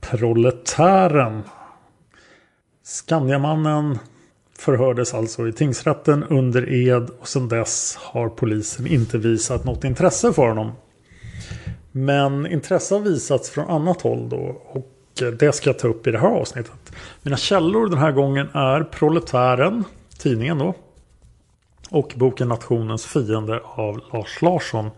Proletären. Skandiamannen förhördes alltså i tingsrätten under ed och sedan dess har polisen inte visat något intresse för honom. Men intresse har visats från annat håll då och det ska jag ta upp i det här avsnittet. Mina källor den här gången är Proletären, tidningen då. Och boken Nationens fiende av Lars Larsson.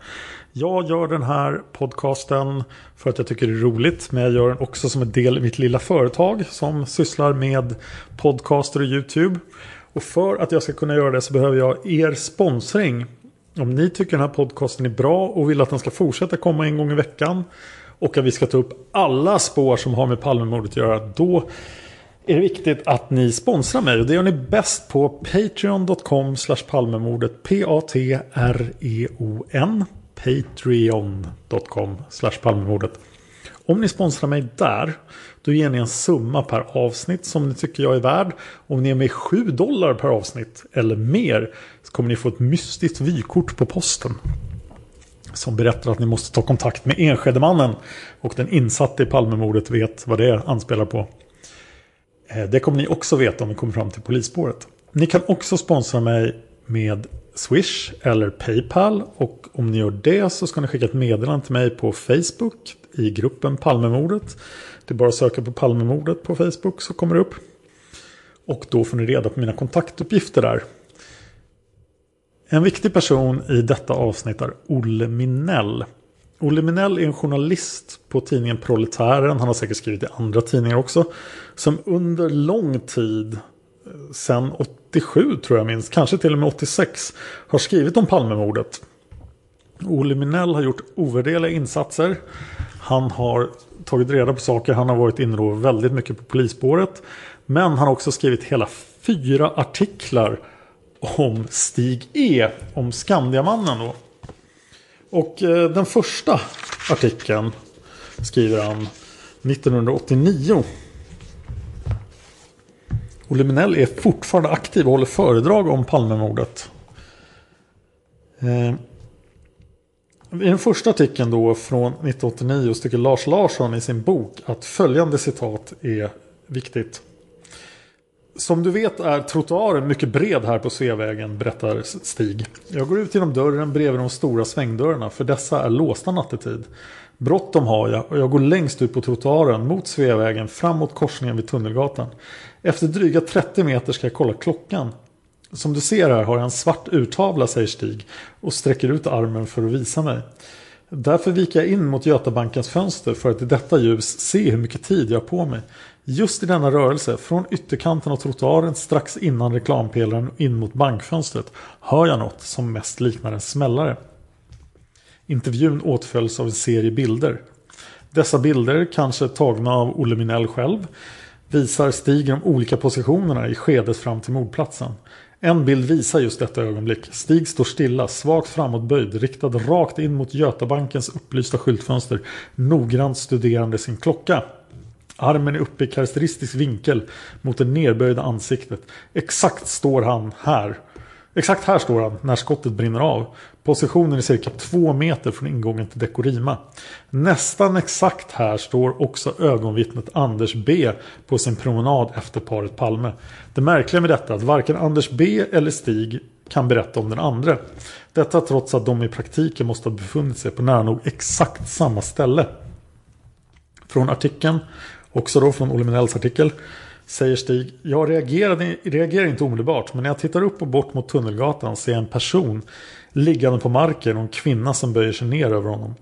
Jag gör den här podcasten för att jag tycker det är roligt. Men jag gör den också som en del i mitt lilla företag som sysslar med podcaster och YouTube. Och för att jag ska kunna göra det så behöver jag er sponsring. Om ni tycker den här podcasten är bra och vill att den ska fortsätta komma en gång i veckan. Och att vi ska ta upp alla spår som har med Palmemordet att göra. Då är det viktigt att ni sponsrar mig. Och det gör ni bäst på patreon.com palmemordet. P-A-T-R-E-O-N patreon.com palmemordet. Om ni sponsrar mig där då ger ni en summa per avsnitt som ni tycker jag är värd. Om ni är med 7 dollar per avsnitt eller mer så kommer ni få ett mystiskt vykort på posten. Som berättar att ni måste ta kontakt med Enskedemannen. Och den insatte i Palmemordet vet vad det anspelar på. Eh, det kommer ni också veta om ni kommer fram till polisspåret. Ni kan också sponsra mig med Swish eller Paypal. Och om ni gör det så ska ni skicka ett meddelande till mig på Facebook i gruppen Palmemordet. Det är bara att söka på Palmemordet på Facebook så kommer det upp. Och då får ni reda på mina kontaktuppgifter där. En viktig person i detta avsnitt är Olle Minell. Olle Minell är en journalist på tidningen Proletären. Han har säkert skrivit i andra tidningar också. Som under lång tid, eh, sedan 87 tror jag minst, kanske till och med 86, har skrivit om Palmemordet. Olle Minell har gjort ovärderliga insatser. Han har tagit reda på saker. Han har varit inne väldigt mycket på polisspåret. Men han har också skrivit hela fyra artiklar om Stig E. Om Skandiamannen då. Och eh, den första artikeln skriver han 1989. Olle Minell är fortfarande aktiv och håller föredrag om Palmemordet. Eh, I den första artikeln då från 1989 tycker Lars Larsson i sin bok att följande citat är viktigt. Som du vet är trottoaren mycket bred här på Sveavägen, berättar Stig. Jag går ut genom dörren bredvid de stora svängdörrarna, för dessa är låsta nattetid. Bråttom har jag och jag går längst ut på trottoaren mot Sveavägen fram mot korsningen vid Tunnelgatan. Efter dryga 30 meter ska jag kolla klockan. Som du ser här har jag en svart urtavla, säger Stig och sträcker ut armen för att visa mig. Därför viker jag in mot Götabankens fönster för att i detta ljus se hur mycket tid jag har på mig. Just i denna rörelse, från ytterkanten av trottoaren strax innan reklampelaren in mot bankfönstret, hör jag något som mest liknar en smällare. Intervjun åtföljs av en serie bilder. Dessa bilder, kanske tagna av Olle Minell själv, visar Stig de olika positionerna i skedet fram till mordplatsen. En bild visar just detta ögonblick. Stig står stilla, svagt framåtböjd, riktad rakt in mot Götabankens upplysta skyltfönster, noggrant studerande sin klocka. Armen är uppe i karaktäristisk vinkel mot det nerböjda ansiktet. Exakt står han här. Exakt här står han när skottet brinner av. Positionen är cirka två meter från ingången till Dekorima. Nästan exakt här står också ögonvittnet Anders B på sin promenad efter paret Palme. Det märkliga med detta är att varken Anders B eller Stig kan berätta om den andra. Detta trots att de i praktiken måste ha befunnit sig på nära nog exakt samma ställe. Från artikeln, också då från Olle Minells artikel, säger Stig. Jag reagerade, reagerar inte omedelbart men när jag tittar upp och bort mot Tunnelgatan ser jag en person liggande på marken och en kvinna som böjer sig ner över honom.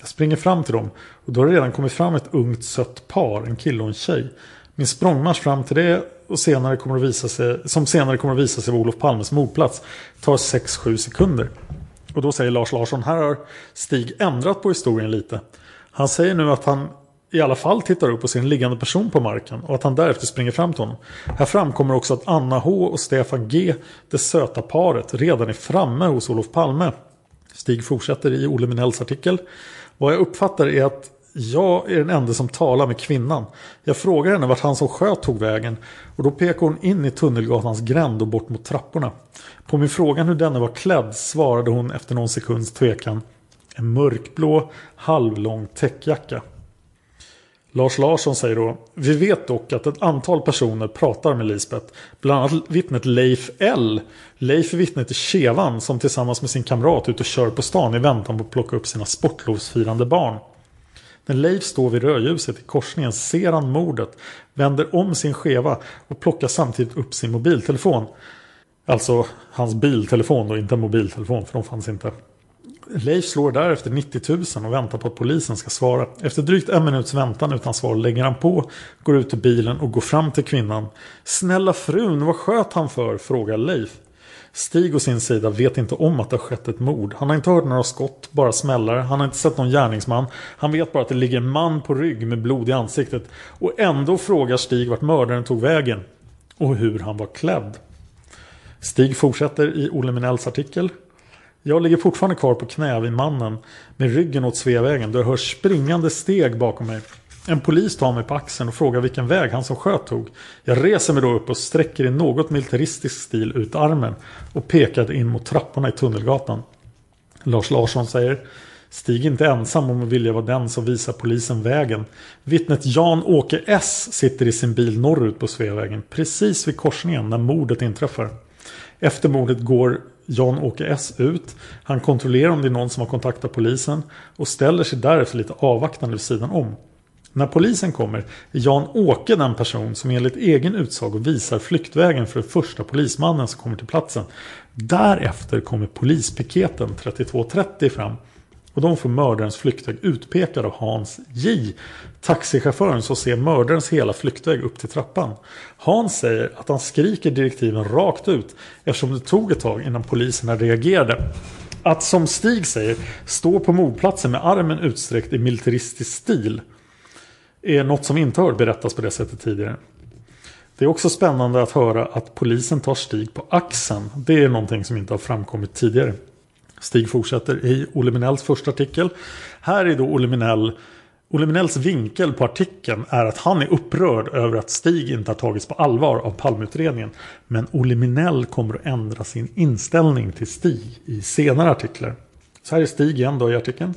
Jag springer fram till dem och då har det redan kommit fram ett ungt sött par, en kille och en tjej. Min språngmarsch fram till det och senare kommer att visa sig, som senare kommer att visa sig vara Olof Palmes mordplats tar 6-7 sekunder. Och då säger Lars Larsson, här har Stig ändrat på historien lite. Han säger nu att han i alla fall tittar upp och ser en liggande person på marken och att han därefter springer fram till honom. Här framkommer också att Anna H och Stefan G, det söta paret, redan är framme hos Olof Palme. Stig fortsätter i Olle Minells artikel. Vad jag uppfattar är att jag är den enda som talar med kvinnan. Jag frågar henne vart han som sköt tog vägen och då pekar hon in i Tunnelgatans gränd och bort mot trapporna. På min fråga hur denne var klädd svarade hon efter någon sekunds tvekan. En mörkblå, halvlång täckjacka. Lars Larsson säger då Vi vet dock att ett antal personer pratar med Lisbeth. Bland annat vittnet Leif L. Leif är vittnet i Kevan som tillsammans med sin kamrat ute och kör på stan i väntan på att plocka upp sina sportlovsfirande barn. När Leif står vid rödljuset i korsningen ser han mordet, vänder om sin skeva och plockar samtidigt upp sin mobiltelefon. Alltså hans biltelefon och inte en mobiltelefon för de fanns inte. Leif slår därefter 90 000 och väntar på att polisen ska svara. Efter drygt en minuts väntan utan svar lägger han på, går ut ur bilen och går fram till kvinnan. Snälla frun, vad sköt han för? frågar Leif. Stig å sin sida vet inte om att det har skett ett mord. Han har inte hört några skott, bara smällar. Han har inte sett någon gärningsman. Han vet bara att det ligger en man på rygg med blod i ansiktet. Och ändå frågar Stig vart mördaren tog vägen. Och hur han var klädd. Stig fortsätter i Olle Minells artikel. Jag ligger fortfarande kvar på knä vid mannen med ryggen åt Sveavägen då jag hör springande steg bakom mig. En polis tar mig på axeln och frågar vilken väg han som sköt tog. Jag reser mig då upp och sträcker i något militaristisk stil ut armen och pekar in mot trapporna i Tunnelgatan. Lars Larsson säger Stig inte ensam om att vilja vara den som visar polisen vägen. Vittnet Jan-Åke S sitter i sin bil norrut på Sveavägen precis vid korsningen när mordet inträffar. Efter mordet går Jan-Åke S ut. Han kontrollerar om det är någon som har kontaktat polisen och ställer sig därefter lite avvaktande vid sidan om. När polisen kommer är Jan-Åke den person som enligt egen utsago visar flyktvägen för den första polismannen som kommer till platsen. Därefter kommer polispiketen 3230 fram och de får mördarens flyktväg utpekad av Hans J. Taxichauffören som ser mördarens hela flyktväg upp till trappan. Hans säger att han skriker direktiven rakt ut eftersom det tog ett tag innan poliserna reagerade. Att som Stig säger stå på mordplatsen med armen utsträckt i militaristisk stil är något som inte har berättats på det sättet tidigare. Det är också spännande att höra att polisen tar Stig på axeln. Det är någonting som inte har framkommit tidigare. Stig fortsätter i Olle Minells första artikel. Här är då Olle Minell Olle Minells vinkel på artikeln är att han är upprörd över att Stig inte har tagits på allvar av palmutredningen. Men Olle Minell kommer att ändra sin inställning till Stig i senare artiklar. Så här är Stig igen då i artikeln.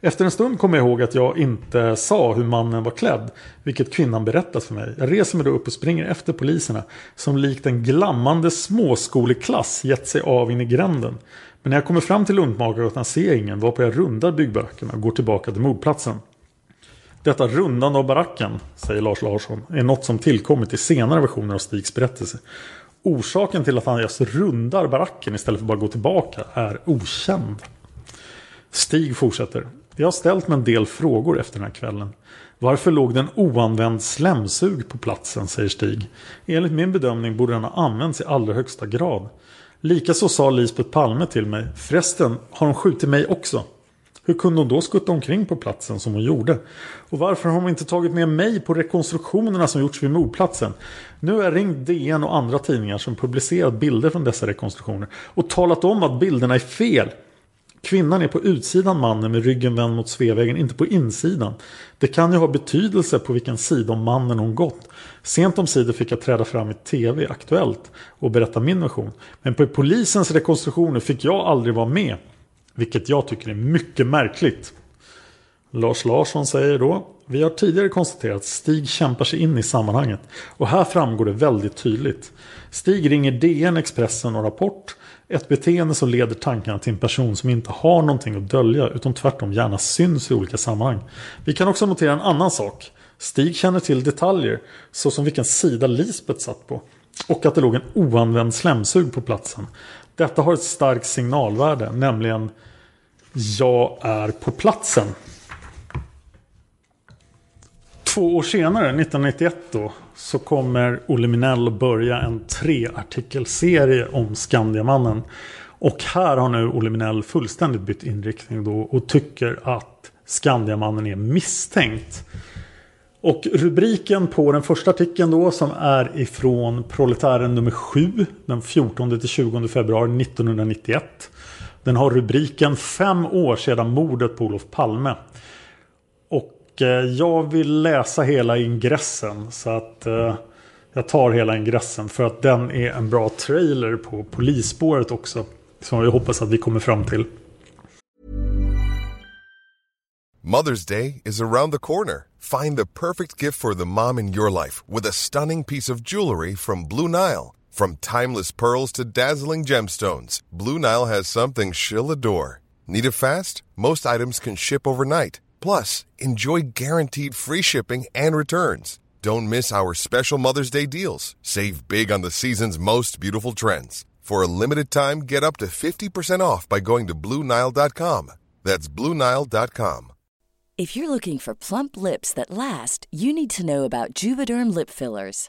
Efter en stund kommer jag ihåg att jag inte sa hur mannen var klädd, vilket kvinnan berättat för mig. Jag reser mig då upp och springer efter poliserna, som likt en glammande småskoleklass gett sig av in i gränden. Men när jag kommer fram till Luntmakargatan ser jag ingen, varpå jag rundar byggbarackerna och går tillbaka till mordplatsen. Detta rundande av baracken, säger Lars Larsson, är något som tillkommit i senare versioner av Stigs berättelse. Orsaken till att han just rundar baracken istället för att bara gå tillbaka är okänd. Stig fortsätter. Jag har ställt mig en del frågor efter den här kvällen. Varför låg det en oanvänd slemsug på platsen, säger Stig. Enligt min bedömning borde den ha använts i allra högsta grad. Likaså sa Lisbeth Palme till mig. Förresten, har hon skjutit mig också? Hur kunde hon då skutta omkring på platsen som hon gjorde? Och varför har hon inte tagit med mig på rekonstruktionerna som gjorts vid mordplatsen? Nu har jag ringt DN och andra tidningar som publicerat bilder från dessa rekonstruktioner och talat om att bilderna är fel. Kvinnan är på utsidan mannen med ryggen vänd mot Sveavägen, inte på insidan. Det kan ju ha betydelse på vilken sida om mannen hon gått. Sent om sidor fick jag träda fram i TV, Aktuellt, och berätta min version. Men på polisens rekonstruktioner fick jag aldrig vara med. Vilket jag tycker är mycket märkligt. Lars Larsson säger då Vi har tidigare konstaterat att Stig kämpar sig in i sammanhanget och här framgår det väldigt tydligt. Stig ringer DN, Expressen och Rapport ett beteende som leder tankarna till en person som inte har någonting att dölja utan tvärtom gärna syns i olika sammanhang. Vi kan också notera en annan sak. Stig känner till detaljer såsom vilken sida Lisbeth satt på och att det låg en oanvänd slemsug på platsen. Detta har ett starkt signalvärde, nämligen Jag är på platsen. Två år senare, 1991 då, så kommer Olle Minell börja en treartikelserie om Skandiamannen. Och här har nu Olle Minell fullständigt bytt inriktning då och tycker att Skandiamannen är misstänkt. Och rubriken på den första artikeln då som är ifrån Proletären nummer 7 den 14 till 20 februari 1991. Den har rubriken Fem år sedan mordet på Olof Palme. Och eh, jag vill läsa hela ingressen så att eh, jag tar hela ingressen för att den är en bra trailer på polisspåret också. Som jag hoppas att vi kommer fram till. Mother's Day is around the corner. Find the perfect gift for the mom in your life with a stunning piece of jewelry from Blue Nile. From timeless pearls to dazzling gemstones, Blue Nile has something she'll adore. Need it fast? Most items can ship overnight. Plus, enjoy guaranteed free shipping and returns. Don't miss our special Mother's Day deals. Save big on the season's most beautiful trends. For a limited time, get up to 50% off by going to BlueNile.com. That's BlueNile.com. If you're looking for plump lips that last, you need to know about Juvederm lip fillers.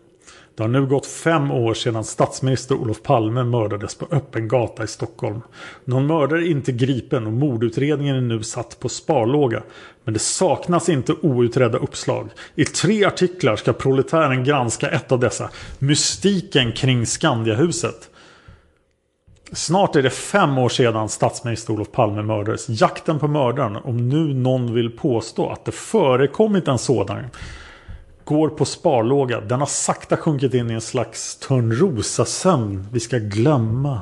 Det har nu gått fem år sedan statsminister Olof Palme mördades på öppen gata i Stockholm. Någon mördare är inte gripen och mordutredningen är nu satt på sparlåga. Men det saknas inte outredda uppslag. I tre artiklar ska proletären granska ett av dessa. Mystiken kring Skandiahuset. Snart är det fem år sedan statsminister Olof Palme mördades. Jakten på mördaren, om nu någon vill påstå att det förekommit en sådan, går på sparlåga. Den har sakta sjunkit in i en slags Törnrosasömn. Vi ska glömma,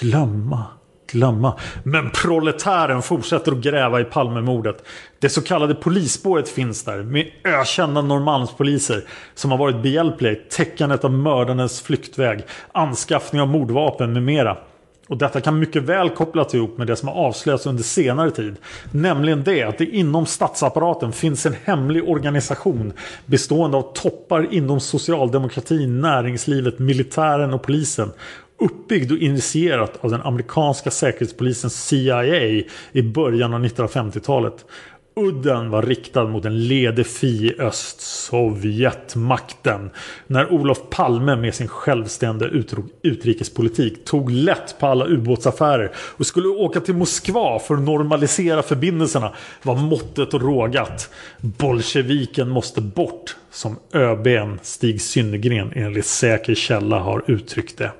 glömma, glömma. Men proletären fortsätter att gräva i Palmemordet. Det så kallade polisspåret finns där med ökända Norrmalmspoliser som har varit behjälpliga i täckandet av mördarens flyktväg, anskaffning av mordvapen med mera. Och detta kan mycket väl kopplas ihop med det som har avslöjats under senare tid. Nämligen det att det inom statsapparaten finns en hemlig organisation bestående av toppar inom socialdemokratin, näringslivet, militären och polisen. Uppbyggd och initierat av den amerikanska säkerhetspolisen CIA i början av 1950-talet. Udden var riktad mot en ledig fi i öst, Sovjetmakten. När Olof Palme med sin självständiga utrikespolitik tog lätt på alla ubåtsaffärer och skulle åka till Moskva för att normalisera förbindelserna var måttet rågat. Bolsjeviken måste bort, som ÖBn Stig Synnergren enligt säker källa har uttryckt det.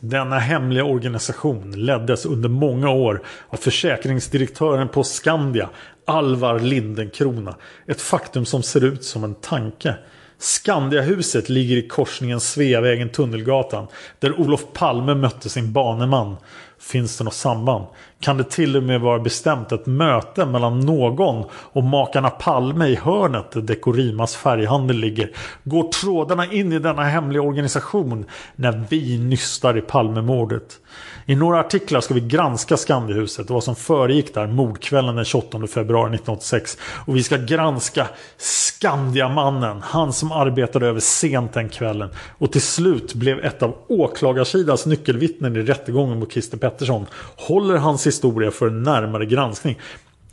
Denna hemliga organisation leddes under många år av försäkringsdirektören på Skandia, Alvar Lindenkrona. Ett faktum som ser ut som en tanke. Skandiahuset ligger i korsningen Sveavägen-Tunnelgatan där Olof Palme mötte sin baneman. Finns det något samband? Kan det till och med vara bestämt ett möte mellan någon och makarna Palme i hörnet där Dekorimas färghandel ligger? Går trådarna in i denna hemliga organisation när vi nystar i Palmemordet? I några artiklar ska vi granska Skandiahuset och vad som föregick där mordkvällen den 28 februari 1986. Och vi ska granska Skandiamannen, han som arbetade över sent den kvällen och till slut blev ett av åklagarsidans nyckelvittnen i rättegången mot Christer Pettersson. Håller hans historia för en närmare granskning.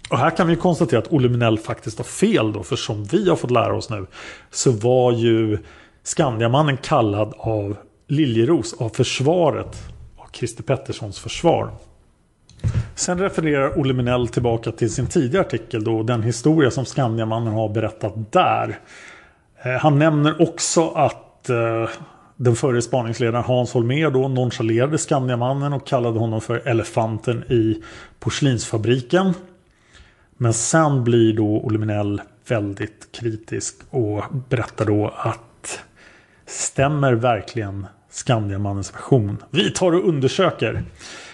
Och här kan vi konstatera att Olle Minell faktiskt har fel då. För som vi har fått lära oss nu så var ju Skandiamannen kallad av Liljeros av försvaret Christer Petterssons försvar. Sen refererar Olle Minell tillbaka till sin tidigare artikel då den historia som Skandiamannen har berättat där. Eh, han nämner också att eh, den förre spaningsledaren Hans Holmér då nonchalerade Skandiamannen och kallade honom för elefanten i porslinsfabriken. Men sen blir då Olle Minell väldigt kritisk och berättar då att stämmer verkligen Skandiamannens version. Vi tar och undersöker.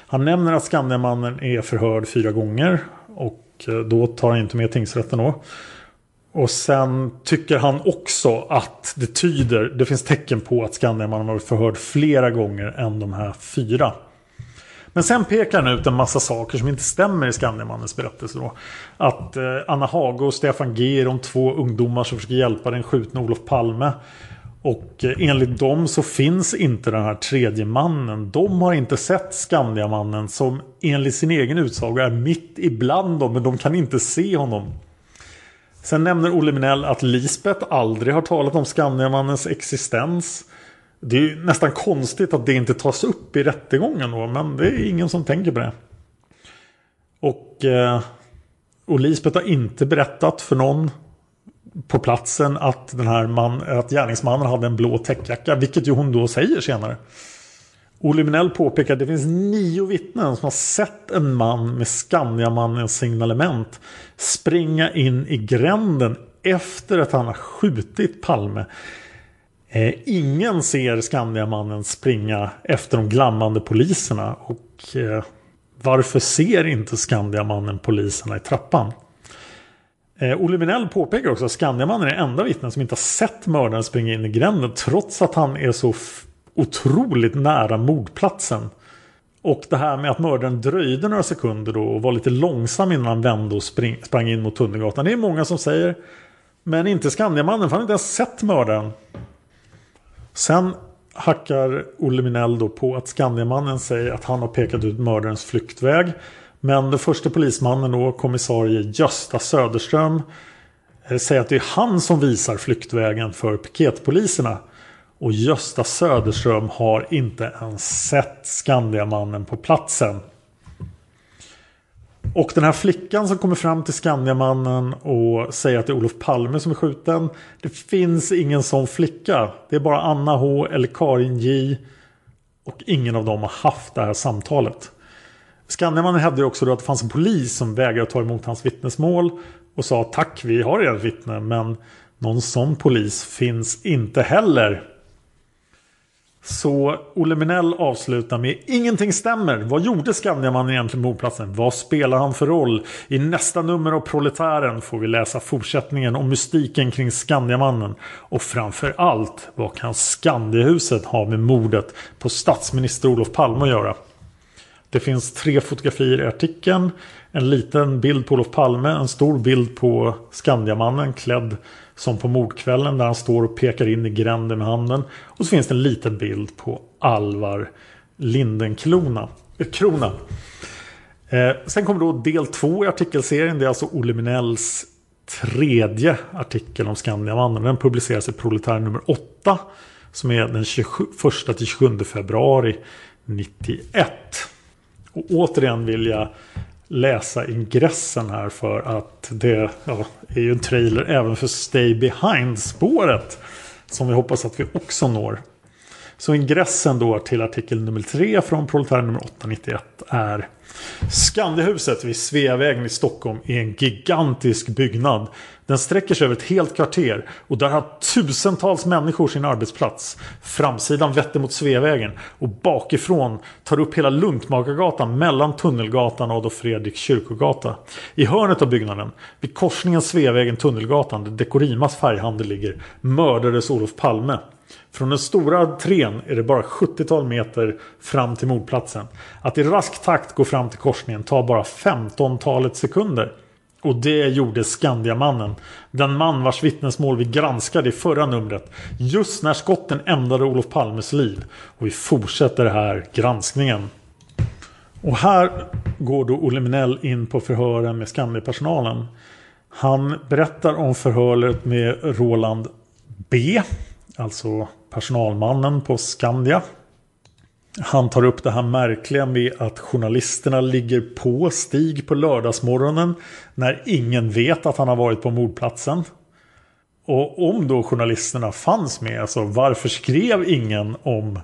Han nämner att Skandiamannen är förhörd fyra gånger. Och eh, då tar han inte med tingsrätten då. Och sen tycker han också att det tyder, det finns tecken på att Skandiamannen varit förhörd flera gånger än de här fyra. Men sen pekar han ut en massa saker som inte stämmer i Skandiamannens berättelse. Då. Att eh, Anna Hage och Stefan G är de två ungdomar som försöker hjälpa den skjutna Olof Palme. Och eh, enligt dem så finns inte den här tredje mannen. De har inte sett Skandiamannen som enligt sin egen utsago är mitt ibland dem. Men de kan inte se honom. Sen nämner Olle Minell att Lisbeth aldrig har talat om Skandiamannens existens. Det är nästan konstigt att det inte tas upp i rättegången då. Men det är ingen som tänker på det. Och, eh, och Lisbeth har inte berättat för någon på platsen att, den här man, att gärningsmannen hade en blå täckjacka. Vilket ju hon då säger senare. Olle Minell påpekar att det finns nio vittnen som har sett en man med Skandiamannens signalement springa in i gränden efter att han har skjutit Palme. Eh, ingen ser Skandiamannen springa efter de glammande poliserna. Och eh, varför ser inte Skandiamannen poliserna i trappan? Eh, Olle Minell påpekar också att Skandiamannen är enda vittnen som inte har sett mördaren springa in i gränden trots att han är så otroligt nära mordplatsen. Och det här med att mördaren dröjde några sekunder då och var lite långsam innan han vände och spring, sprang in mot Tunnelgatan. Det är många som säger. Men inte Skandiamannen för han har inte ens sett mördaren. Sen hackar Olle Minell då på att Skandiamannen säger att han har pekat ut mördarens flyktväg. Men den första polismannen då, kommissarie Gösta Söderström eh, säger att det är han som visar flyktvägen för piketpoliserna. Och Gösta Söderström har inte ens sett Skandiamannen på platsen. Och den här flickan som kommer fram till Skandiamannen och säger att det är Olof Palme som är skjuten. Det finns ingen sån flicka. Det är bara Anna H eller Karin J. Och ingen av dem har haft det här samtalet. Skandiamannen hävdade också då att det fanns en polis som vägrade ta emot hans vittnesmål och sa tack vi har redan vittne men någon sån polis finns inte heller. Så Olle Minell avslutar med Ingenting stämmer. Vad gjorde Skandiamannen egentligen på mordplatsen? Vad spelar han för roll? I nästa nummer av Proletären får vi läsa fortsättningen om mystiken kring Skandiamannen. Och framför allt, vad kan Skandiahuset ha med mordet på statsminister Olof Palme att göra? Det finns tre fotografier i artikeln. En liten bild på Olof Palme, en stor bild på Skandiamannen klädd som på mordkvällen där han står och pekar in i gränden med handen. Och så finns det en liten bild på Alvar Lindenkrona. Eh, krona. Eh, sen kommer då del två i artikelserien. Det är alltså Olle Minells tredje artikel om Skandiamannen. Den publiceras i Proletär nummer 8. Som är den 21 till 27 februari 91. Och återigen vill jag läsa ingressen här för att det ja, är ju en trailer även för Stay Behind-spåret. Som vi hoppas att vi också når. Så ingressen då till artikel nummer 3 från Proletär nummer 891 är Skandihuset vid Sveavägen i Stockholm är en gigantisk byggnad. Den sträcker sig över ett helt kvarter och där har tusentals människor sin arbetsplats. Framsidan vetter mot Sveavägen och bakifrån tar upp hela Luntmakargatan mellan Tunnelgatan och Adolf Fredriks kyrkogata. I hörnet av byggnaden, vid korsningen Sveavägen-Tunnelgatan där Dekorimas färghandel ligger, mördades Olof Palme. Från den stora entrén är det bara 70-tal meter fram till mordplatsen. Att i rask takt gå fram till korsningen tar bara 15-talet sekunder. Och det gjorde Skandiamannen. Den man vars vittnesmål vi granskade i förra numret. Just när skotten ändade Olof Palmes liv. Och vi fortsätter här granskningen. Och här går då Olle Minell in på förhören med Skandiapersonalen. Han berättar om förhöret med Roland B. Alltså personalmannen på Skandia. Han tar upp det här märkliga med att journalisterna ligger på Stig på lördagsmorgonen när ingen vet att han har varit på mordplatsen. Och om då journalisterna fanns med, alltså varför skrev ingen om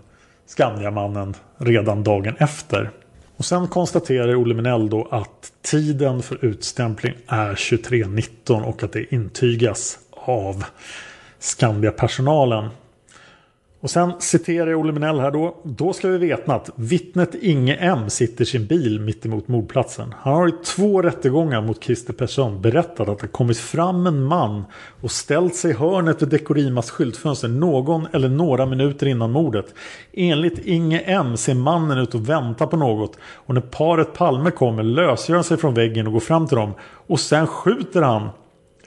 Skandiamannen redan dagen efter? Och sen konstaterar Olle Minell då att tiden för utstämpling är 23.19 och att det intygas av Skandia-personalen. Och sen citerar jag Olle Minell här då. Då ska vi veta att vittnet Inge M sitter i sin bil mittemot mordplatsen. Han har i två rättegångar mot Christer Persson berättat att det kommit fram en man och ställt sig i hörnet vid Dekorimas skyltfönster någon eller några minuter innan mordet. Enligt Inge M ser mannen ut att vänta på något och när paret Palme kommer lösgör han sig från väggen och går fram till dem och sen skjuter han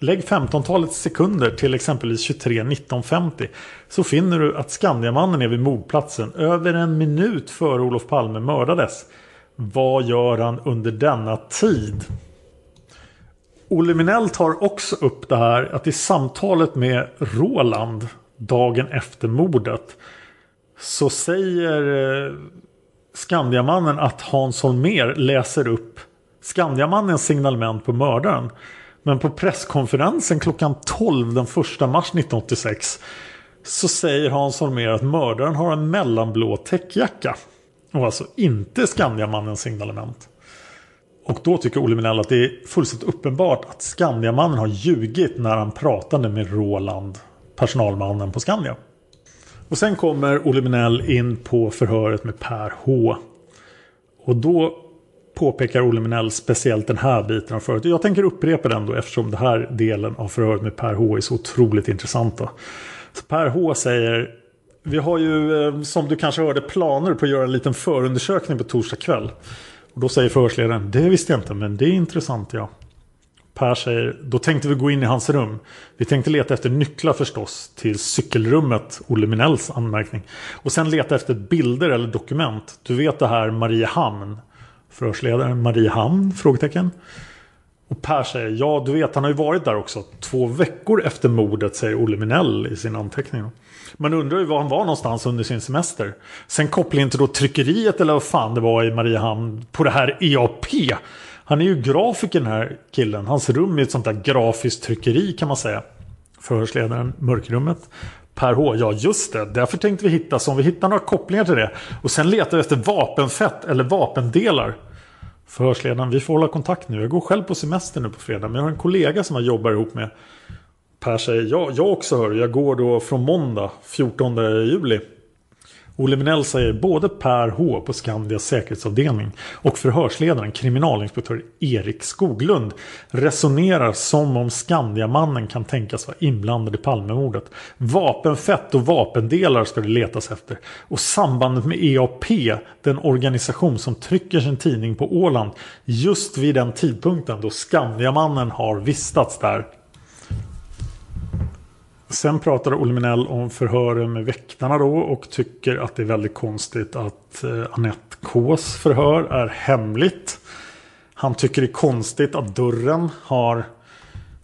Lägg 15-talet sekunder till exempelvis 23.19.50. så finner du att Skandiamannen är vid mordplatsen över en minut före Olof Palme mördades. Vad gör han under denna tid? Olle Minell tar också upp det här att i samtalet med Roland dagen efter mordet så säger eh, Skandiamannen att Hans Holmér läser upp Skandiamannens signalement på mördaren. Men på presskonferensen klockan 12 den 1 mars 1986 så säger Hans Holmér att mördaren har en mellanblå täckjacka. Och alltså inte Skandiamannens signalement. Och då tycker Olle Minell att det är fullständigt uppenbart att Skandiamannen har ljugit när han pratade med Roland, personalmannen på Skandia. Och sen kommer Olle Minell in på förhöret med Per H. Och då påpekar Olle Minell speciellt den här biten av förhöret. Jag tänker upprepa den då eftersom den här delen av förhöret med Per H är så otroligt intressanta. Så Per H säger Vi har ju eh, som du kanske hörde planer på att göra en liten förundersökning på torsdag kväll. Och då säger förhörsledaren Det visste jag inte men det är intressant ja. Per säger Då tänkte vi gå in i hans rum. Vi tänkte leta efter nycklar förstås till cykelrummet, Olle Minells anmärkning. Och sen leta efter bilder eller dokument. Du vet det här Mariehamn. Förhörsledaren Mariehamn? Frågetecken. Och Per säger ja du vet han har ju varit där också. Två veckor efter mordet säger Olle Minell i sin anteckning. Man undrar ju var han var någonstans under sin semester. Sen kopplingen till då tryckeriet eller vad fan det var i Mariehamn på det här EAP. Han är ju grafiker den här killen. Hans rum är ett sånt där grafiskt tryckeri kan man säga. Förhörsledaren Mörkrummet. Per H. Ja just det, därför tänkte vi hitta så om vi hittar några kopplingar till det. Och sen letar vi efter vapenfett eller vapendelar. Förhörsledaren, vi får hålla kontakt nu. Jag går själv på semester nu på fredag. Men jag har en kollega som jag jobbar ihop med. Per säger, ja, jag också hör. Jag går då från måndag 14 juli. Olle Minell säger både Per H på Skandias säkerhetsavdelning och förhörsledaren kriminalinspektör Erik Skoglund resonerar som om Skandiamannen kan tänkas vara inblandad i Palmemordet. Vapenfett och vapendelar ska det letas efter. Och sambandet med EAP, den organisation som trycker sin tidning på Åland just vid den tidpunkten då Skandiamannen har vistats där. Sen pratar Olle Minell om förhören med väktarna då och tycker att det är väldigt konstigt att eh, Annette Anette Ks förhör är hemligt. Han tycker det är konstigt att dörren har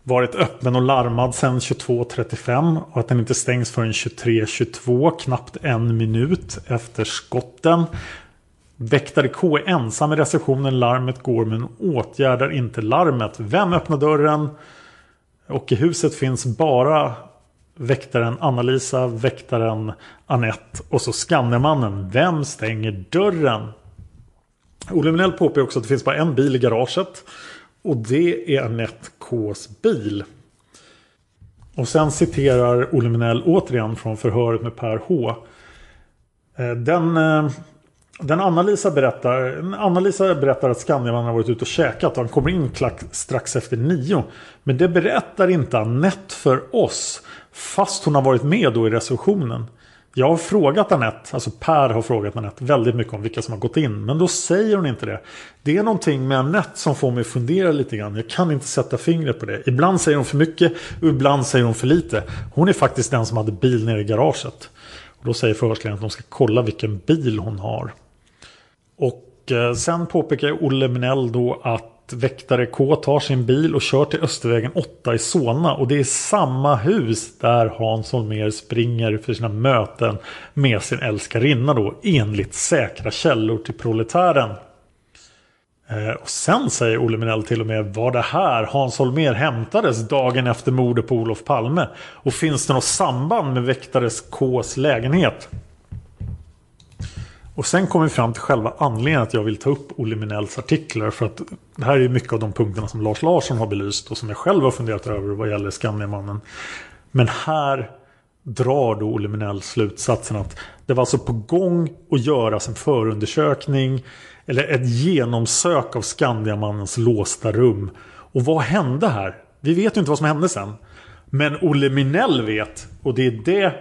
varit öppen och larmad sedan 22.35 och att den inte stängs förrän 23.22, knappt en minut efter skotten. Väktare K är ensam i receptionen, larmet går men åtgärdar inte larmet. Vem öppnar dörren? Och i huset finns bara väktaren Anna-Lisa, väktaren Annette och så Skannemannen. Vem stänger dörren? Olle Minell påpekar också att det finns bara en bil i garaget. Och det är Annette Ks bil. Och sen citerar Olle Minell återigen från förhöret med Per H. Eh, den, eh, den Anna-Lisa berättar, Anna-Lisa berättar att Skandiamannen har varit ute och käkat och han kommer in strax efter nio. Men det berättar inte Annette för oss. Fast hon har varit med då i recensionen. Jag har frågat Anette, alltså Per har frågat Annette väldigt mycket om vilka som har gått in. Men då säger hon inte det. Det är någonting med Anette som får mig att fundera lite grann. Jag kan inte sätta fingret på det. Ibland säger hon för mycket och ibland säger hon för lite. Hon är faktiskt den som hade bil nere i garaget. Och då säger förhörsledaren att de ska kolla vilken bil hon har. Och eh, sen påpekar Olle Minell då att väktare K tar sin bil och kör till Östervägen 8 i Solna. Och det är samma hus där Hans Holmér springer för sina möten med sin älskarinna då. Enligt säkra källor till proletären. Eh, och sen säger Olle Minell till och med var det här Hans Holmér hämtades dagen efter mordet på Olof Palme? Och finns det något samband med väktares Ks lägenhet? Och sen kommer vi fram till själva anledningen att jag vill ta upp Olle Minells artiklar. För att det här är mycket av de punkterna som Lars Larsson har belyst och som jag själv har funderat över vad gäller Skandiamannen. Men här drar då Olle Minell slutsatsen att det var alltså på gång att göras en förundersökning eller ett genomsök av Skandiamannens låsta rum. Och vad hände här? Vi vet ju inte vad som hände sen. Men Olle Minell vet och det är det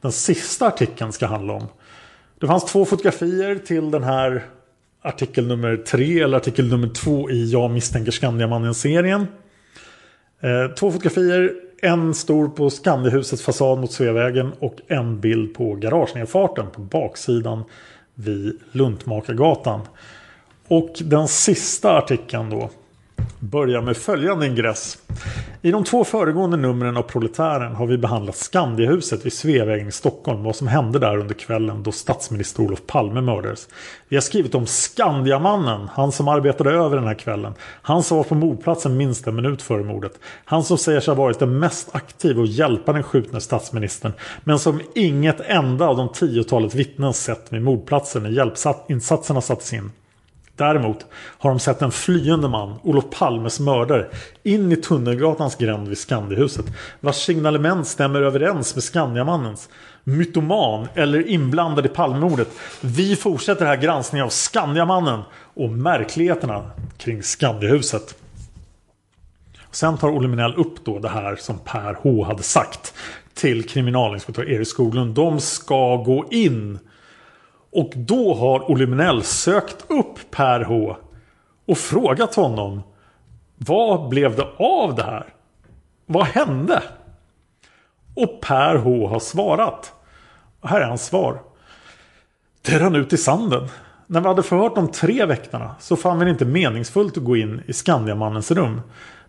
den sista artikeln ska handla om. Det fanns två fotografier till den här artikel nummer tre eller artikel nummer två i Jag misstänker Skandiamannen-serien. Eh, två fotografier, en stor på Skandiahusets fasad mot Sveavägen och en bild på garagenedfarten på baksidan vid Luntmakargatan. Och den sista artikeln då börjar med följande ingress. I de två föregående numren av Proletären har vi behandlat Skandiahuset vid Sveavägen i Stockholm. Vad som hände där under kvällen då statsminister Olof Palme mördades. Vi har skrivit om Skandiamannen, han som arbetade över den här kvällen. Han som var på mordplatsen minst en minut före mordet. Han som säger sig ha varit den mest aktiva och hjälpa den skjutne statsministern. Men som inget enda av de tiotalet vittnen sett vid mordplatsen när hjälpinsatserna sattes in. Däremot har de sett en flyende man, Olof Palmes mördare, in i Tunnelgatans gränd vid Skandihuset. Vars signalement stämmer överens med Skandiamannens. Mytoman eller inblandad i Palmemordet. Vi fortsätter här granskningen av Skandiamannen och märkligheterna kring Skandihuset. Sen tar Olle Minell upp då det här som Per H hade sagt till kriminalinspektör Erik Skoglund. De ska gå in och då har Olle Minell sökt upp Per H och frågat honom vad blev det av det här? Vad hände? Och Per H har svarat. Här är hans svar. Det rann ut i sanden. När vi hade förhört de tre väktarna så fann vi det inte meningsfullt att gå in i Skandiamannens rum.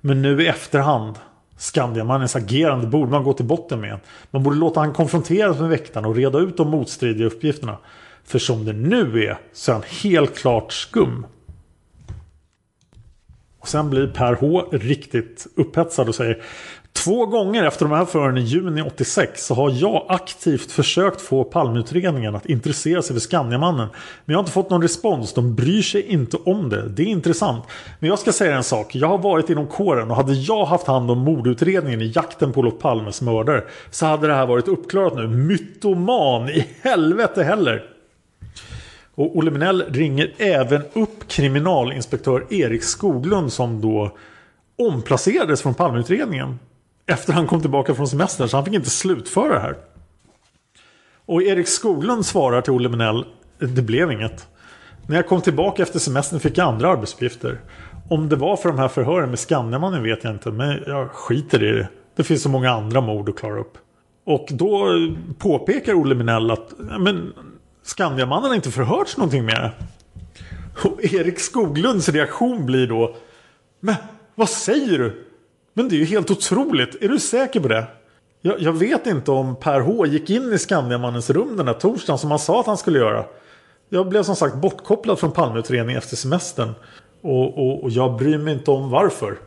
Men nu i efterhand Skandiamannens agerande borde man gå till botten med. Man borde låta han konfronteras med väktarna och reda ut de motstridiga uppgifterna. För som det nu är så är han helt klart skum. Och sen blir Per H riktigt upphetsad och säger Två gånger efter de här fören i juni 86 så har jag aktivt försökt få Palmeutredningen att intressera sig för Skandiamannen. Men jag har inte fått någon respons. De bryr sig inte om det. Det är intressant. Men jag ska säga en sak. Jag har varit inom kåren och hade jag haft hand om mordutredningen i jakten på Olof Palmes mördare så hade det här varit uppklarat nu. Mytoman i helvete heller. Och Olle Minell ringer även upp kriminalinspektör Erik Skoglund som då omplacerades från Palmeutredningen. Efter han kom tillbaka från semestern så han fick inte slutföra det här. Och Erik Skoglund svarar till Olle Minell. Det blev inget. När jag kom tillbaka efter semestern fick jag andra arbetsuppgifter. Om det var för de här förhören med Skandiamannen vet jag inte. Men jag skiter i det. Det finns så många andra mord att klara upp. Och då påpekar Olle Minell att men, Skandiamannen har inte förhörts någonting mer. Och Erik Skoglunds reaktion blir då Men vad säger du? Men det är ju helt otroligt. Är du säker på det? Jag, jag vet inte om Per H gick in i Skandiamannens rum den här torsdagen som han sa att han skulle göra. Jag blev som sagt bortkopplad från Palmeutredningen efter semestern. Och, och, och jag bryr mig inte om varför.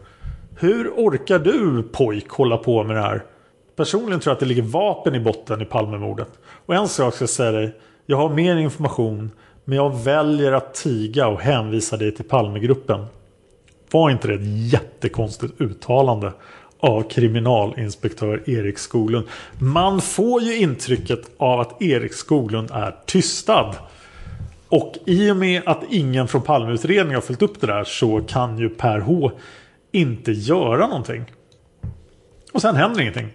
Hur orkar du pojk hålla på med det här? Personligen tror jag att det ligger vapen i botten i Palmemordet. Och en sak ska jag säga dig. Jag har mer information. Men jag väljer att tiga och hänvisa dig till Palmegruppen. Var inte det ett jättekonstigt uttalande av kriminalinspektör Erik Skoglund? Man får ju intrycket av att Erik Skoglund är tystad. Och i och med att ingen från Palmeutredningen har följt upp det där så kan ju Per H inte göra någonting. Och sen händer ingenting.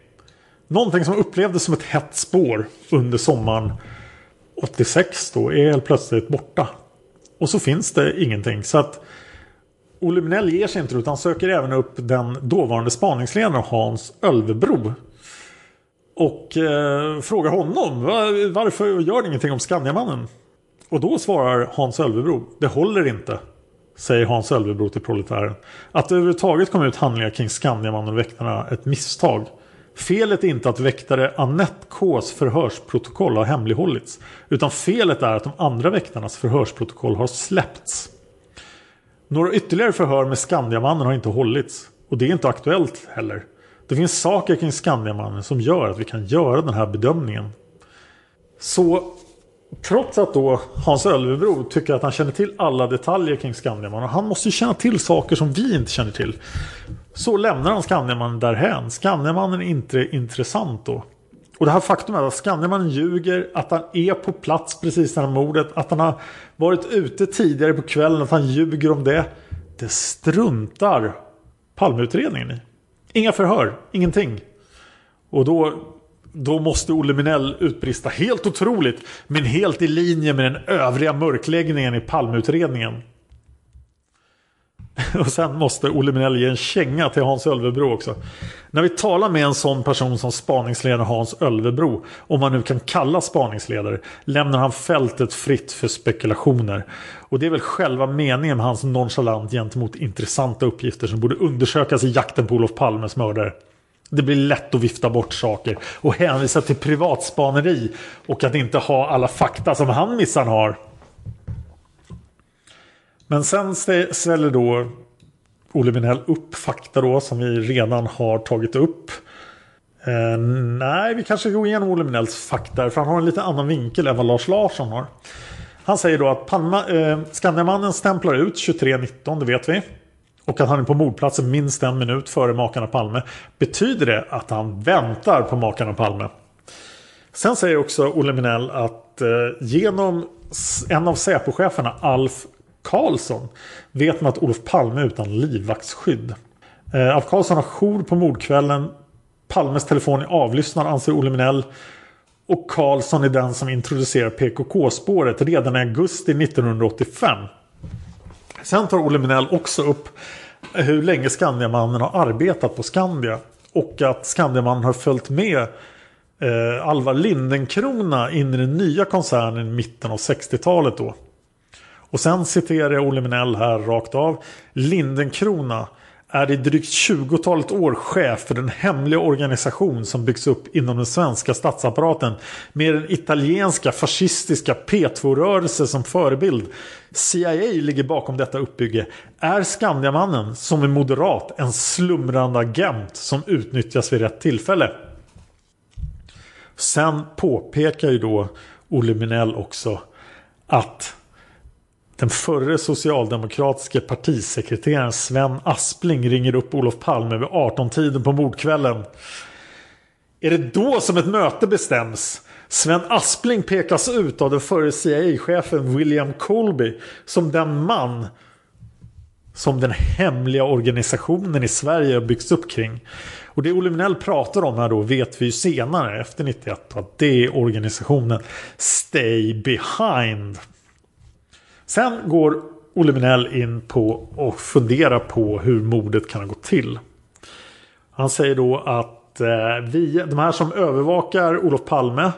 Någonting som upplevdes som ett hett spår under sommaren 86 då är helt plötsligt borta. Och så finns det ingenting. Så att Olle Minell ger sig inte utan söker även upp den dåvarande spaningsledaren Hans Ölvebro. Och eh, frågar honom varför gör det ingenting om Skandiamannen? Och då svarar Hans Ölvebro det håller inte. Säger Hans Ölvebro till proletären. Att det överhuvudtaget kom ut handlingar kring Skandiamannen och väktarna ett misstag. Felet är inte att väktare Annette Ks förhörsprotokoll har hemlighållits. Utan felet är att de andra väktarnas förhörsprotokoll har släppts. Några ytterligare förhör med Skandiamannen har inte hållits. Och det är inte aktuellt heller. Det finns saker kring Skandiamannen som gör att vi kan göra den här bedömningen. Så Trots att då Hans Ölvebro tycker att han känner till alla detaljer kring Skandiamannen. Och han måste ju känna till saker som vi inte känner till. Så lämnar han Skandiamannen därhän. Skandiamannen är inte intressant då. Och det här faktumet att Skandiamannen ljuger, att han är på plats precis när mordet, att han har varit ute tidigare på kvällen, att han ljuger om det. Det struntar Palmeutredningen i. Inga förhör, ingenting. Och då då måste Olle Minell utbrista helt otroligt men helt i linje med den övriga mörkläggningen i Palmeutredningen. Och sen måste Olle Minell ge en känga till Hans Ölvebro också. När vi talar med en sån person som spaningsledare Hans Ölvebro, om man nu kan kalla spaningsledare, lämnar han fältet fritt för spekulationer. Och det är väl själva meningen med hans nonchalant gentemot intressanta uppgifter som borde undersökas i jakten på Olof Palmes mördare. Det blir lätt att vifta bort saker och hänvisa till privatspaneri och att inte ha alla fakta som han missan har. Men sen ställer då Olle Minell upp fakta då som vi redan har tagit upp. Eh, nej, vi kanske går igenom Olle Minells fakta för han har en lite annan vinkel än vad Lars Larsson har. Han säger då att Palma, eh, Skandiamannen stämplar ut 23.19, det vet vi och att han är på mordplatsen minst en minut före makarna Palme. Betyder det att han väntar på makarna Palme? Sen säger också Olle Minell att eh, genom en av Säpocheferna, Alf Karlsson, vet man att Olof Palme är utan livvaktsskydd. Eh, Alf Karlsson har jour på mordkvällen. Palmes telefon är avlyssnad anser Olle Minell. Och Karlsson är den som introducerar PKK-spåret redan i augusti 1985. Sen tar Olle Minell också upp hur länge Skandiamannen har arbetat på Skandia. Och att Skandiamannen har följt med eh, Alvar Lindenkrona in i den nya koncernen i mitten av 60-talet då. Och sen citerar jag Olle Minell här rakt av. Lindenkrona är i drygt 20-talet år chef för den hemliga organisation som byggs upp inom den svenska statsapparaten med den italienska fascistiska P2-rörelse som förebild. CIA ligger bakom detta uppbygge. Är Skandiamannen, som är moderat, en slumrande agent som utnyttjas vid rätt tillfälle? Sen påpekar ju då Olle Minell också att den förre socialdemokratiske partisekreteraren Sven Aspling ringer upp Olof Palme vid 18-tiden på mordkvällen. Är det då som ett möte bestäms? Sven Aspling pekas ut av den förre CIA-chefen William Colby som den man som den hemliga organisationen i Sverige har byggts upp kring. Och det Olle Minell pratar om här då vet vi ju senare efter 91 att det är organisationen Stay Behind. Sen går Olle Minell in på och funderar på hur mordet kan ha gått till. Han säger då att eh, vi, de här som övervakar Olof Palme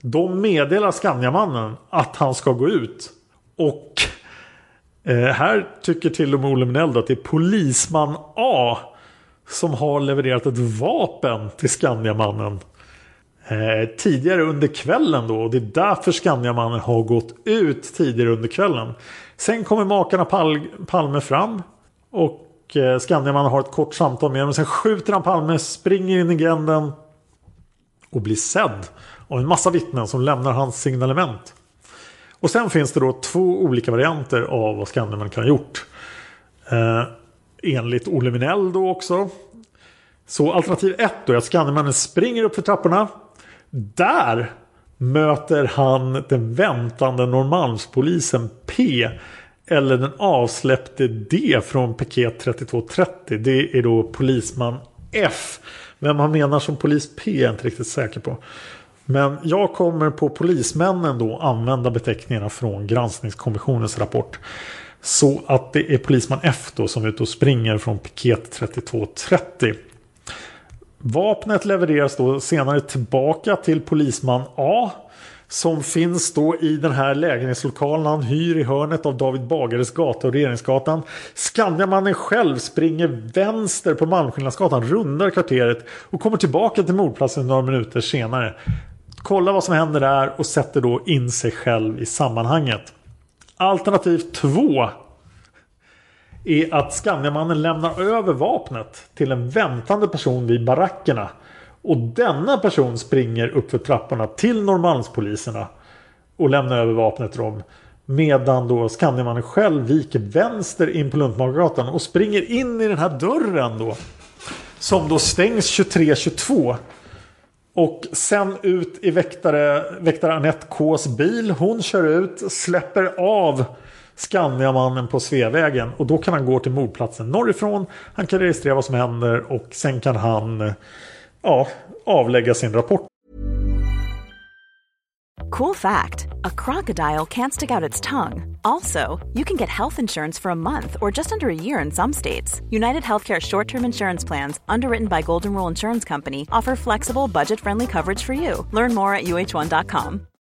de meddelar Skandiamannen att han ska gå ut. Och Eh, här tycker till och med Olle Minell att det är polisman A som har levererat ett vapen till Skandiamannen. Eh, tidigare under kvällen då och det är därför Skandiamannen har gått ut tidigare under kvällen. Sen kommer makarna Pal Palme fram och eh, Skandiamannen har ett kort samtal med dem. Sen skjuter han Palme, springer in i gränden och blir sedd av en massa vittnen som lämnar hans signalement. Och sen finns det då två olika varianter av vad Skandiamannen kan ha gjort. Eh, enligt Olle Minell då också. Så alternativ ett då är att Skandiamannen springer upp för trapporna. Där möter han den väntande Norrmalmspolisen P. Eller den avsläppte D från piket 3230. Det är då polisman F. Vem han menar som polis P är jag inte riktigt säker på. Men jag kommer på polismännen då använda beteckningarna från granskningskommissionens rapport. Så att det är polisman F då som är ute och springer från piket 3230. Vapnet levereras då senare tillbaka till polisman A. Som finns då i den här lägenhetslokalen han hyr i hörnet av David Bagares gata och Regeringsgatan. Skandiamannen själv springer vänster på Malmskillnadsgatan, rundar kvarteret och kommer tillbaka till mordplatsen några minuter senare. Kollar vad som händer där och sätter då in sig själv i sammanhanget. Alternativ 2 är att Skandiamannen lämnar över vapnet till en väntande person vid barackerna. Och denna person springer uppför trapporna till Norrmalmspoliserna och lämnar över vapnet till dem. Medan då Skandiamannen själv viker vänster in på Luntmakargatan och springer in i den här dörren då. Som då stängs 23.22. Och sen ut i väktare, väktare Anette Ks bil. Hon kör ut, släpper av Skandiamannen på Sveavägen. Och då kan han gå till mordplatsen norrifrån. Han kan registrera vad som händer och sen kan han eh, ja, avlägga sin rapport. Cool fact a crocodile can't stick out its tongue. Also, you can get health insurance for a month or just under a year in some states. United Healthcare short term insurance plans, underwritten by Golden Rule Insurance Company, offer flexible, budget friendly coverage for you. Learn more at uh1.com.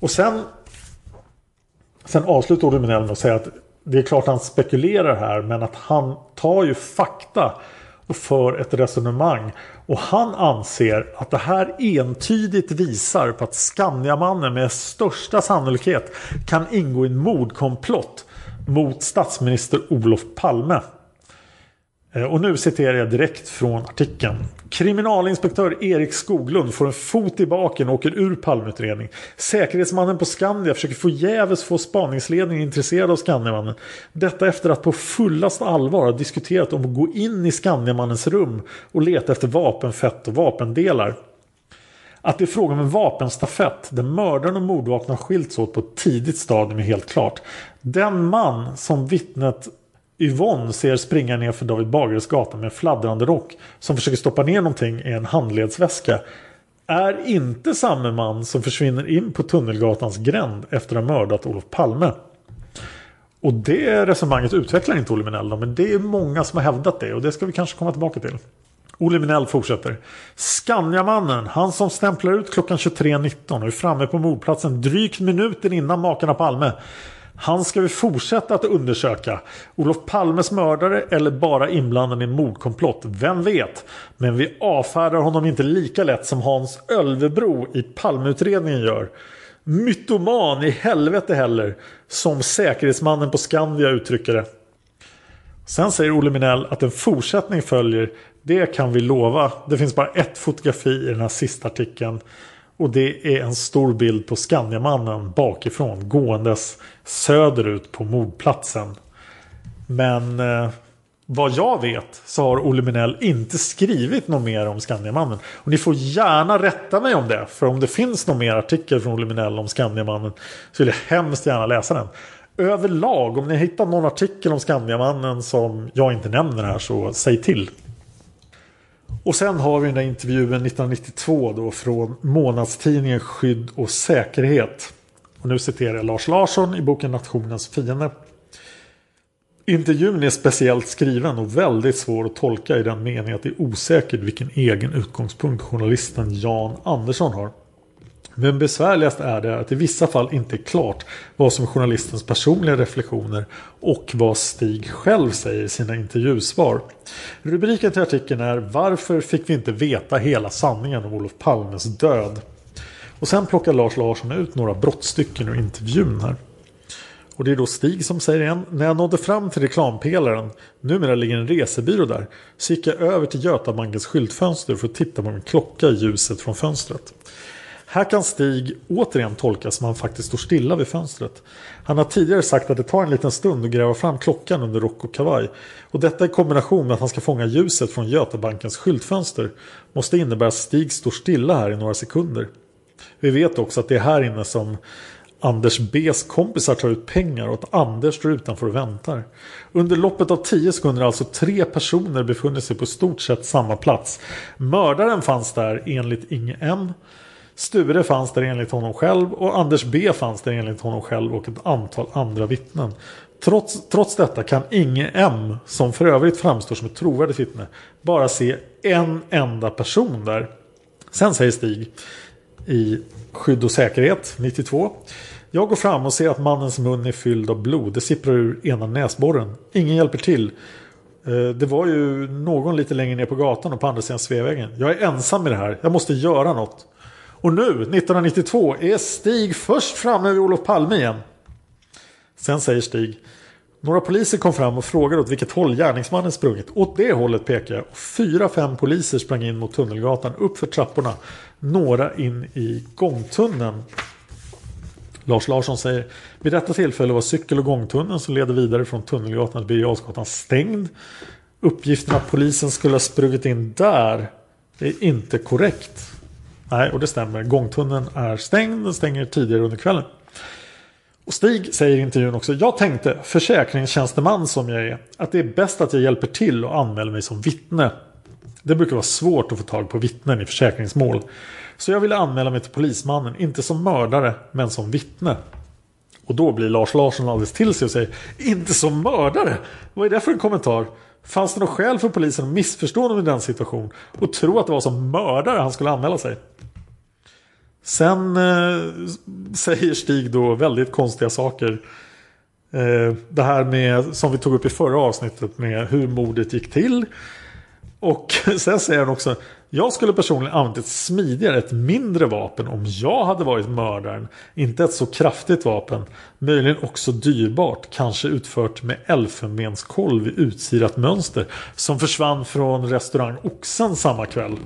Och sen, sen avslutar Olle Minell med att säga att det är klart han spekulerar här men att han tar ju fakta och för ett resonemang. Och han anser att det här entydigt visar på att Skandiamannen med största sannolikhet kan ingå i en mordkomplott mot statsminister Olof Palme. Eh, och nu citerar jag direkt från artikeln. Kriminalinspektör Erik Skoglund får en fot i baken och åker ur palmutredning. Säkerhetsmannen på Skandia försöker förgäves få spaningsledningen intresserad av Skandiamannen. Detta efter att på fullast allvar ha diskuterat om att gå in i Skandiamannens rum och leta efter vapenfett och vapendelar. Att det är fråga om en vapenstafett där mördaren och mordvapnen har skilts åt på ett tidigt stadium är helt klart. Den man som vittnet Yvonne ser springa ner för David Bagares gata med fladdrande rock som försöker stoppa ner någonting i en handledsväska är inte samma man som försvinner in på Tunnelgatans gränd efter att ha mördat Olof Palme. Och det resonemanget utvecklar inte Olle Minell men det är många som har hävdat det och det ska vi kanske komma tillbaka till. Olle Minell fortsätter. Skandiamannen, han som stämplar ut klockan 23.19 och är framme på mordplatsen drygt minuten innan makarna Palme han ska vi fortsätta att undersöka. Olof Palmes mördare eller bara inblandad i en mordkomplott. Vem vet? Men vi avfärdar honom inte lika lätt som Hans Ölvebro i Palmeutredningen gör. Mytoman i helvete heller. Som säkerhetsmannen på Skandia uttrycker det. Sen säger Olle Minell att en fortsättning följer. Det kan vi lova. Det finns bara ett fotografi i den här sista artikeln. Och det är en stor bild på Skandiamannen bakifrån gåendes söderut på mordplatsen. Men eh, vad jag vet så har Olle Minell inte skrivit något mer om Skandiamannen. Och ni får gärna rätta mig om det. För om det finns någon mer artikel från Olle Minell om Skandiamannen så vill jag hemskt gärna läsa den. Överlag, om ni hittar någon artikel om Skandiamannen som jag inte nämner här så säg till. Och sen har vi den där intervjun 1992 då från månadstidningen Skydd och säkerhet. Och nu citerar jag Lars Larsson i boken Nationens fiende. Intervjun är speciellt skriven och väldigt svår att tolka i den meningen att det är osäkert vilken egen utgångspunkt journalisten Jan Andersson har. Men besvärligast är det att i vissa fall inte är klart vad som är journalistens personliga reflektioner och vad Stig själv säger i sina intervjusvar. Rubriken till artikeln är Varför fick vi inte veta hela sanningen om Olof Palmes död? Och sen plockar Lars Larsson ut några brottstycken ur intervjun här. Och det är då Stig som säger igen. När jag nådde fram till reklampelaren, numera ligger en resebyrå där, så gick jag över till Götabankens skyltfönster för att titta på min klocka i ljuset från fönstret. Här kan Stig återigen tolkas som han faktiskt står stilla vid fönstret. Han har tidigare sagt att det tar en liten stund att gräva fram klockan under rock och kavaj. Och detta i kombination med att han ska fånga ljuset från Götabankens skyltfönster måste innebära att Stig står stilla här i några sekunder. Vi vet också att det är här inne som Anders B's kompisar tar ut pengar och att Anders står utanför och väntar. Under loppet av 10 sekunder har alltså tre personer befunnit sig på stort sett samma plats. Mördaren fanns där enligt Inge M. Sture fanns där enligt honom själv och Anders B fanns där enligt honom själv och ett antal andra vittnen. Trots, trots detta kan Inge M, som för övrigt framstår som ett trovärdigt vittne, bara se en enda person där. Sen säger Stig i Skydd och säkerhet 92. Jag går fram och ser att mannens mun är fylld av blod. Det sipprar ur ena näsborren. Ingen hjälper till. Eh, det var ju någon lite längre ner på gatan och på andra sidan Sveavägen. Jag är ensam i det här. Jag måste göra något. Och nu, 1992, är Stig först framme vid Olof Palme igen. Sen säger Stig. Några poliser kom fram och frågade åt vilket håll gärningsmannen sprungit. Åt det hållet pekar jag. Fyra, fem poliser sprang in mot Tunnelgatan uppför trapporna. Några in i gångtunneln. Lars Larsson säger Vid detta tillfälle var cykel och gångtunneln som leder vidare från Tunnelgatan till Birger stängd. Uppgiften att polisen skulle ha sprungit in där är inte korrekt. Nej, och det stämmer. Gångtunneln är stängd. Den stänger tidigare under kvällen. Och Stig säger i intervjun också. Jag tänkte, försäkringstjänsteman som jag är, att det är bäst att jag hjälper till och anmäler mig som vittne. Det brukar vara svårt att få tag på vittnen i försäkringsmål. Så jag ville anmäla mig till polismannen, inte som mördare, men som vittne. Och då blir Lars Larsson alldeles till sig och säger Inte som mördare? Vad är det för en kommentar? Fanns det något skäl för polisen att missförstå honom i den situationen och tro att det var som mördare han skulle anmäla sig? Sen eh, säger Stig då väldigt konstiga saker. Eh, det här med som vi tog upp i förra avsnittet med hur mordet gick till. Och sen säger han också jag skulle personligen använt ett smidigare, ett mindre vapen om jag hade varit mördaren. Inte ett så kraftigt vapen. Möjligen också dyrbart. Kanske utfört med elfenbenskolv i utsirat mönster. Som försvann från restaurang Oxen samma kväll.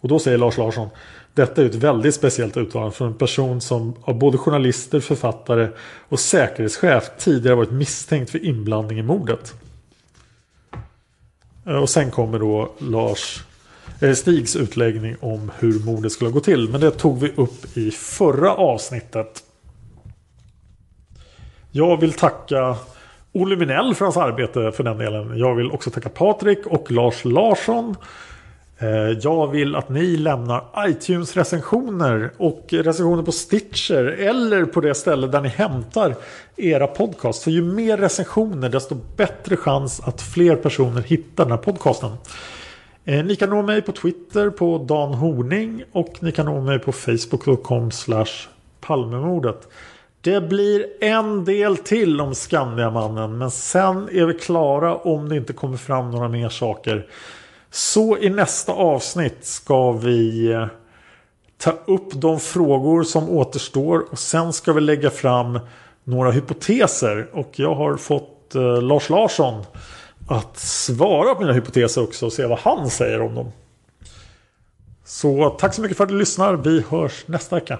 Och då säger Lars Larsson detta är ett väldigt speciellt uttalande från en person som av både journalister, författare och säkerhetschef tidigare varit misstänkt för inblandning i mordet. Eh, och sen kommer då Lars Eh, Stigs utläggning om hur mordet skulle gå till. Men det tog vi upp i förra avsnittet. Jag vill tacka Olle Minell för hans arbete för den delen. Jag vill också tacka Patrik och Lars Larsson. Eh, jag vill att ni lämnar iTunes-recensioner och recensioner på Stitcher eller på det ställe där ni hämtar era podcast. För ju mer recensioner desto bättre chans att fler personer hittar den här podcasten. Eh, ni kan nå mig på Twitter på Dan Horning och ni kan nå mig på Facebook.com Palmemordet. Det blir en del till om Skandiamannen men sen är vi klara om det inte kommer fram några mer saker. Så i nästa avsnitt ska vi eh, ta upp de frågor som återstår och sen ska vi lägga fram några hypoteser. Och jag har fått eh, Lars Larsson att svara på mina hypoteser också och se vad han säger om dem. Så tack så mycket för att du lyssnar. Vi hörs nästa vecka.